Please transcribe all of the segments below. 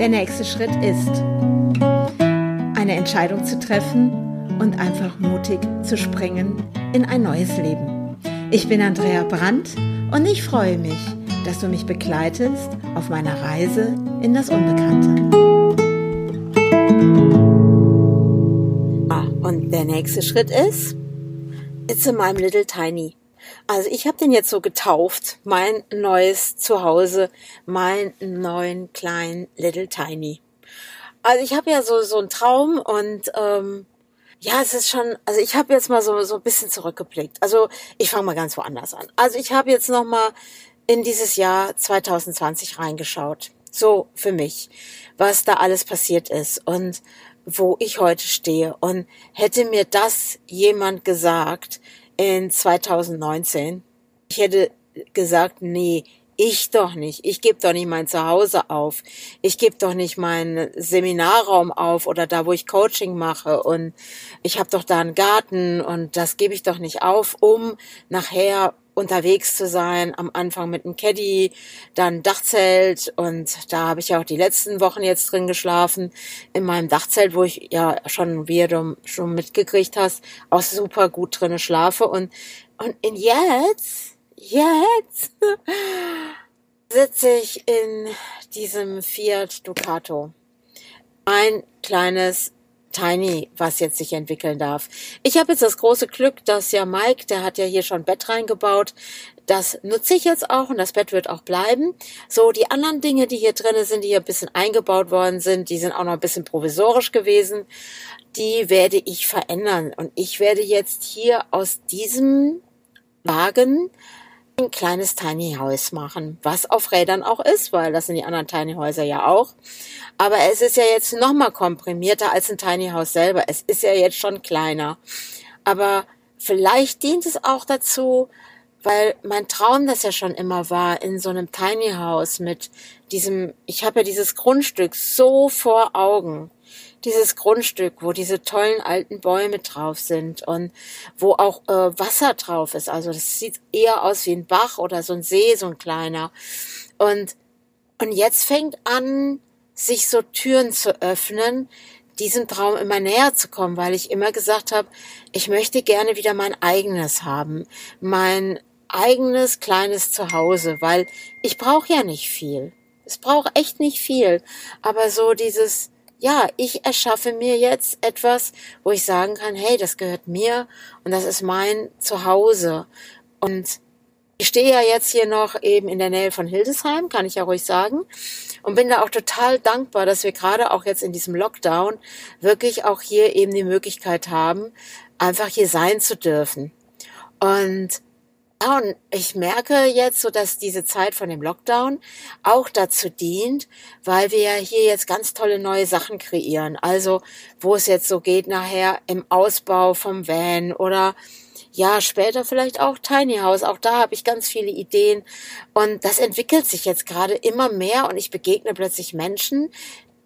Der nächste Schritt ist, eine Entscheidung zu treffen und einfach mutig zu springen in ein neues Leben. Ich bin Andrea Brandt und ich freue mich, dass du mich begleitest auf meiner Reise in das Unbekannte. Ah, und der nächste Schritt ist, it's in meinem Little Tiny. Also ich habe den jetzt so getauft, mein neues Zuhause, mein neuen kleinen Little Tiny. Also ich habe ja so so einen Traum und ähm, ja, es ist schon, also ich habe jetzt mal so so ein bisschen zurückgeblickt. Also ich fange mal ganz woanders an. Also ich habe jetzt noch mal in dieses Jahr 2020 reingeschaut. So für mich, was da alles passiert ist und wo ich heute stehe. Und hätte mir das jemand gesagt, in 2019. Ich hätte gesagt, nee, ich doch nicht. Ich gebe doch nicht mein Zuhause auf. Ich gebe doch nicht meinen Seminarraum auf oder da, wo ich Coaching mache. Und ich habe doch da einen Garten und das gebe ich doch nicht auf, um nachher unterwegs zu sein, am Anfang mit einem Caddy, dann Dachzelt und da habe ich ja auch die letzten Wochen jetzt drin geschlafen, in meinem Dachzelt, wo ich ja schon, wie du schon mitgekriegt hast, auch super gut drinne schlafe und, und jetzt, jetzt sitze ich in diesem Fiat Ducato. Ein kleines Tiny, was jetzt sich entwickeln darf. Ich habe jetzt das große Glück, dass ja Mike, der hat ja hier schon Bett reingebaut. Das nutze ich jetzt auch und das Bett wird auch bleiben. So, die anderen Dinge, die hier drinnen sind, die hier ein bisschen eingebaut worden sind, die sind auch noch ein bisschen provisorisch gewesen. Die werde ich verändern. Und ich werde jetzt hier aus diesem Wagen ein kleines Tiny House machen, was auf Rädern auch ist, weil das sind die anderen Tiny Häuser ja auch. Aber es ist ja jetzt noch mal komprimierter als ein Tiny House selber. Es ist ja jetzt schon kleiner. Aber vielleicht dient es auch dazu, weil mein Traum das ja schon immer war, in so einem Tiny House mit diesem, ich habe ja dieses Grundstück so vor Augen dieses Grundstück, wo diese tollen alten Bäume drauf sind und wo auch äh, Wasser drauf ist. Also das sieht eher aus wie ein Bach oder so ein See, so ein kleiner. Und, und jetzt fängt an, sich so Türen zu öffnen, diesem Traum immer näher zu kommen, weil ich immer gesagt habe, ich möchte gerne wieder mein eigenes haben, mein eigenes kleines Zuhause, weil ich brauche ja nicht viel. Es braucht echt nicht viel, aber so dieses ja, ich erschaffe mir jetzt etwas, wo ich sagen kann, hey, das gehört mir und das ist mein Zuhause. Und ich stehe ja jetzt hier noch eben in der Nähe von Hildesheim, kann ich ja ruhig sagen. Und bin da auch total dankbar, dass wir gerade auch jetzt in diesem Lockdown wirklich auch hier eben die Möglichkeit haben, einfach hier sein zu dürfen. Und ja, und ich merke jetzt so, dass diese Zeit von dem Lockdown auch dazu dient, weil wir ja hier jetzt ganz tolle neue Sachen kreieren. Also, wo es jetzt so geht nachher im Ausbau vom Van oder ja, später vielleicht auch Tiny House. Auch da habe ich ganz viele Ideen. Und das entwickelt sich jetzt gerade immer mehr und ich begegne plötzlich Menschen,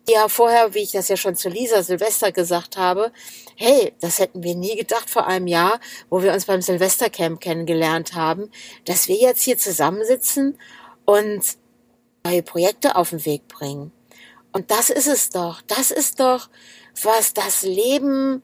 ja vorher, wie ich das ja schon zu Lisa Silvester gesagt habe, hey, das hätten wir nie gedacht vor einem Jahr, wo wir uns beim Silvestercamp kennengelernt haben, dass wir jetzt hier zusammensitzen und neue Projekte auf den Weg bringen. Und das ist es doch. Das ist doch, was das Leben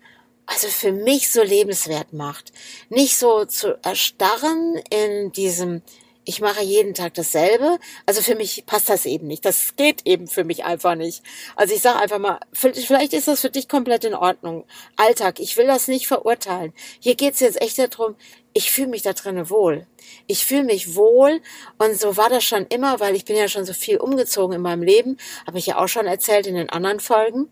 also für mich so lebenswert macht. Nicht so zu erstarren in diesem ich mache jeden Tag dasselbe. Also für mich passt das eben nicht. Das geht eben für mich einfach nicht. Also ich sage einfach mal, vielleicht ist das für dich komplett in Ordnung. Alltag, ich will das nicht verurteilen. Hier geht's jetzt echt darum, ich fühle mich da drinnen wohl. Ich fühle mich wohl und so war das schon immer, weil ich bin ja schon so viel umgezogen in meinem Leben, habe ich ja auch schon erzählt in den anderen Folgen.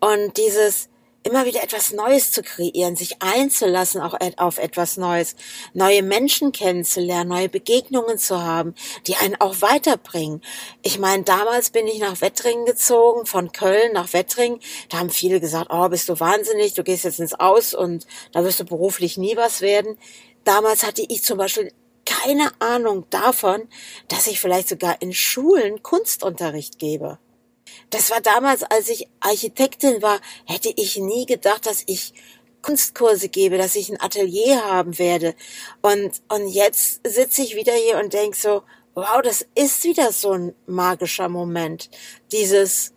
Und dieses, immer wieder etwas Neues zu kreieren, sich einzulassen auch auf etwas Neues, neue Menschen kennenzulernen, neue Begegnungen zu haben, die einen auch weiterbringen. Ich meine, damals bin ich nach Wettringen gezogen, von Köln nach Wettringen. Da haben viele gesagt, oh, bist du wahnsinnig, du gehst jetzt ins Aus und da wirst du beruflich nie was werden. Damals hatte ich zum Beispiel keine Ahnung davon, dass ich vielleicht sogar in Schulen Kunstunterricht gebe. Das war damals, als ich Architektin war, hätte ich nie gedacht, dass ich Kunstkurse gebe, dass ich ein Atelier haben werde. Und, und jetzt sitze ich wieder hier und denk so, wow, das ist wieder so ein magischer Moment. Dieses,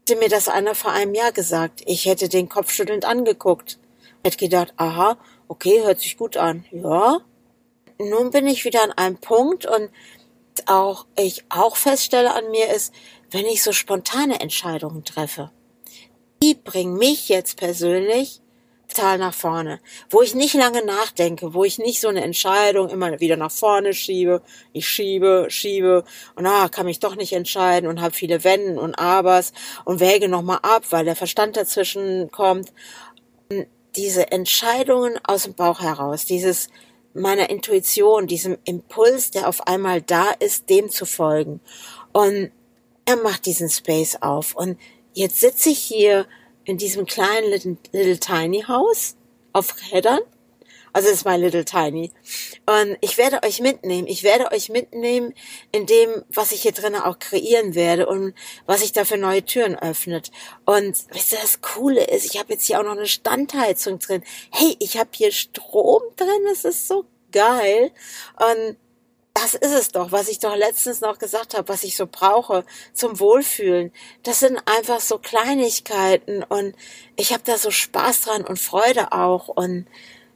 hätte mir das einer vor einem Jahr gesagt. Ich hätte den Kopf schüttelnd angeguckt. Hätte gedacht, aha, okay, hört sich gut an. Ja. Nun bin ich wieder an einem Punkt und auch ich auch feststelle an mir ist, wenn ich so spontane Entscheidungen treffe, die bringen mich jetzt persönlich total nach vorne, wo ich nicht lange nachdenke, wo ich nicht so eine Entscheidung immer wieder nach vorne schiebe, ich schiebe, schiebe und ah, kann mich doch nicht entscheiden und habe viele Wenn und Abers und wäge nochmal ab, weil der Verstand dazwischen kommt. diese Entscheidungen aus dem Bauch heraus, dieses meiner Intuition, diesem Impuls, der auf einmal da ist, dem zu folgen. Und er macht diesen Space auf. Und jetzt sitze ich hier in diesem kleinen Little, Little Tiny Haus auf Rädern. Also es ist mein Little Tiny. Und ich werde euch mitnehmen. Ich werde euch mitnehmen in dem, was ich hier drinnen auch kreieren werde und was sich da für neue Türen öffnet. Und wisst ihr, das Coole ist, ich habe jetzt hier auch noch eine Standheizung drin. Hey, ich habe hier Strom drin. Es ist so geil. Und das ist es doch, was ich doch letztens noch gesagt habe, was ich so brauche zum Wohlfühlen. Das sind einfach so Kleinigkeiten und ich habe da so Spaß dran und Freude auch und,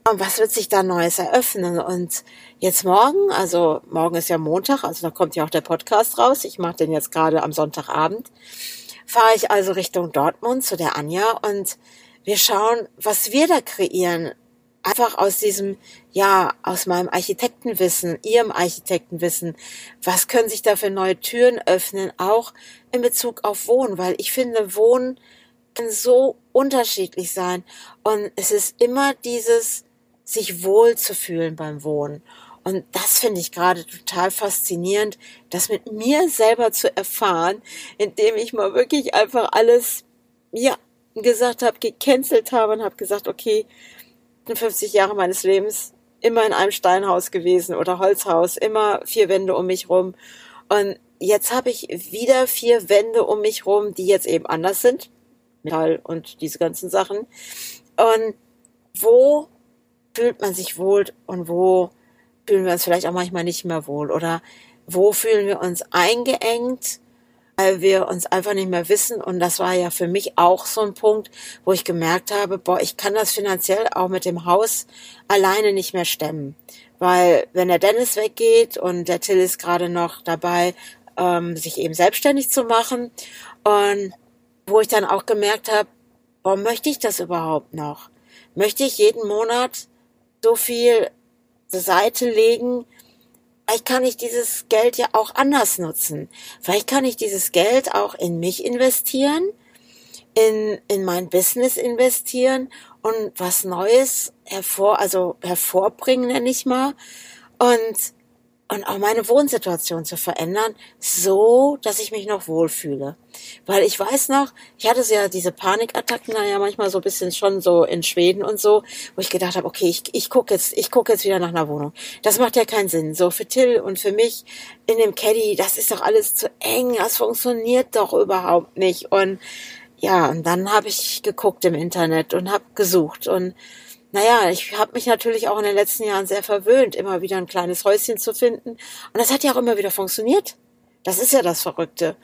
und was wird sich da Neues eröffnen? Und jetzt morgen, also morgen ist ja Montag, also da kommt ja auch der Podcast raus. Ich mache den jetzt gerade am Sonntagabend. Fahre ich also Richtung Dortmund zu der Anja und wir schauen, was wir da kreieren einfach aus diesem, ja, aus meinem Architektenwissen, ihrem Architektenwissen, was können sich da für neue Türen öffnen, auch in Bezug auf Wohnen, weil ich finde, Wohnen kann so unterschiedlich sein. Und es ist immer dieses, sich wohl zu fühlen beim Wohnen. Und das finde ich gerade total faszinierend, das mit mir selber zu erfahren, indem ich mal wirklich einfach alles, ja, gesagt habe, gecancelt habe und habe gesagt, okay, 58 Jahre meines Lebens immer in einem Steinhaus gewesen oder Holzhaus, immer vier Wände um mich rum. Und jetzt habe ich wieder vier Wände um mich rum, die jetzt eben anders sind. Metall und diese ganzen Sachen. Und wo fühlt man sich wohl und wo fühlen wir uns vielleicht auch manchmal nicht mehr wohl? Oder wo fühlen wir uns eingeengt weil wir uns einfach nicht mehr wissen. Und das war ja für mich auch so ein Punkt, wo ich gemerkt habe, boah, ich kann das finanziell auch mit dem Haus alleine nicht mehr stemmen. Weil wenn der Dennis weggeht und der Till ist gerade noch dabei, ähm, sich eben selbstständig zu machen. Und wo ich dann auch gemerkt habe, warum möchte ich das überhaupt noch? Möchte ich jeden Monat so viel zur Seite legen, vielleicht kann ich dieses Geld ja auch anders nutzen. Vielleicht kann ich dieses Geld auch in mich investieren, in, in mein Business investieren und was Neues hervor, also hervorbringen, nenne ich mal. Und und auch meine Wohnsituation zu verändern, so, dass ich mich noch wohlfühle. Weil ich weiß noch, ich hatte ja diese Panikattacken da ja manchmal so ein bisschen schon so in Schweden und so, wo ich gedacht habe, okay, ich, ich gucke jetzt, ich gucke jetzt wieder nach einer Wohnung. Das macht ja keinen Sinn. So für Till und für mich in dem Caddy, das ist doch alles zu eng, das funktioniert doch überhaupt nicht. Und ja, und dann habe ich geguckt im Internet und habe gesucht und naja, ich habe mich natürlich auch in den letzten Jahren sehr verwöhnt, immer wieder ein kleines Häuschen zu finden. Und das hat ja auch immer wieder funktioniert. Das ist ja das Verrückte.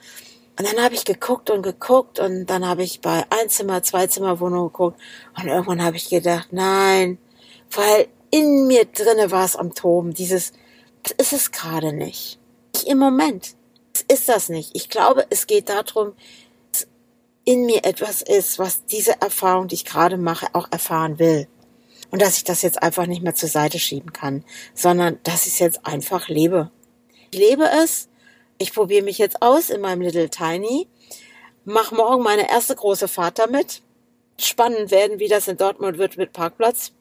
Und dann habe ich geguckt und geguckt und dann habe ich bei Einzimmer, Zweizimmerwohnungen geguckt und irgendwann habe ich gedacht, nein, weil in mir drinne war es am Toben, dieses, das ist es gerade nicht. Ich Im Moment das ist das nicht. Ich glaube, es geht darum, dass in mir etwas ist, was diese Erfahrung, die ich gerade mache, auch erfahren will und dass ich das jetzt einfach nicht mehr zur Seite schieben kann, sondern dass ich es jetzt einfach lebe. Ich lebe es, ich probiere mich jetzt aus in meinem Little Tiny, mach morgen meine erste große Fahrt damit. Spannend werden, wie das in Dortmund wird mit Parkplatz.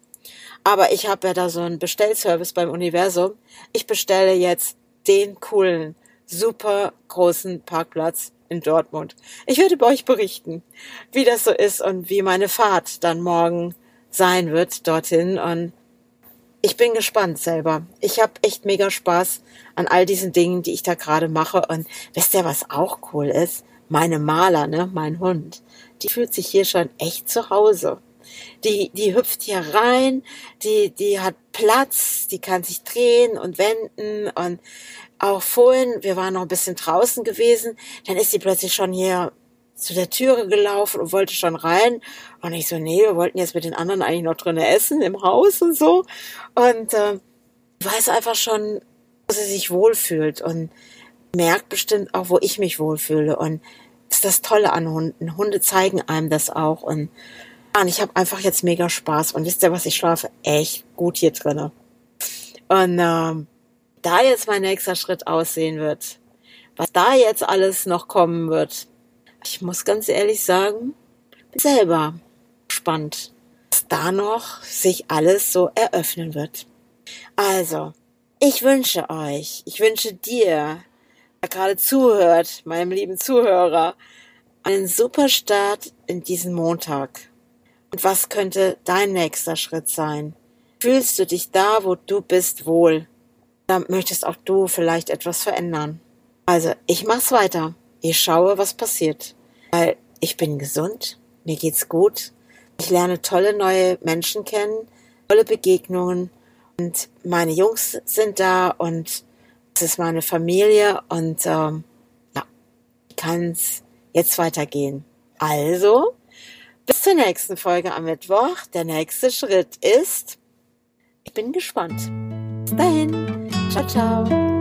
Aber ich habe ja da so einen Bestellservice beim Universum. Ich bestelle jetzt den coolen, super großen Parkplatz in Dortmund. Ich werde bei euch berichten, wie das so ist und wie meine Fahrt dann morgen sein wird dorthin. Und ich bin gespannt selber. Ich habe echt mega Spaß an all diesen Dingen, die ich da gerade mache. Und wisst ihr, was auch cool ist? Meine Maler, ne, mein Hund, die fühlt sich hier schon echt zu Hause. Die, die hüpft hier rein, die, die hat Platz, die kann sich drehen und wenden und auch vorhin, wir waren noch ein bisschen draußen gewesen, dann ist sie plötzlich schon hier zu der Türe gelaufen und wollte schon rein. Und ich so, nee, wir wollten jetzt mit den anderen eigentlich noch drinnen essen im Haus und so. Und äh, weiß einfach schon, wo sie sich wohlfühlt und merkt bestimmt auch, wo ich mich wohlfühle. Und das ist das Tolle an Hunden. Hunde zeigen einem das auch. Und, und ich habe einfach jetzt mega Spaß. Und wisst ihr was, ich schlafe echt gut hier drinnen. Und ähm, da jetzt mein nächster Schritt aussehen wird, was da jetzt alles noch kommen wird, ich muss ganz ehrlich sagen, bin selber gespannt, was da noch sich alles so eröffnen wird. Also, ich wünsche euch, ich wünsche dir, der gerade zuhört, meinem lieben Zuhörer, einen super Start in diesen Montag. Und was könnte dein nächster Schritt sein? Fühlst du dich da, wo du bist, wohl? Da möchtest auch du vielleicht etwas verändern. Also, ich mach's weiter. Ich schaue, was passiert. Weil ich bin gesund, mir geht's gut, ich lerne tolle neue Menschen kennen, tolle Begegnungen und meine Jungs sind da und es ist meine Familie und ähm, ja, kann es jetzt weitergehen. Also, bis zur nächsten Folge am Mittwoch. Der nächste Schritt ist, ich bin gespannt. Bis dahin. Ciao, ciao.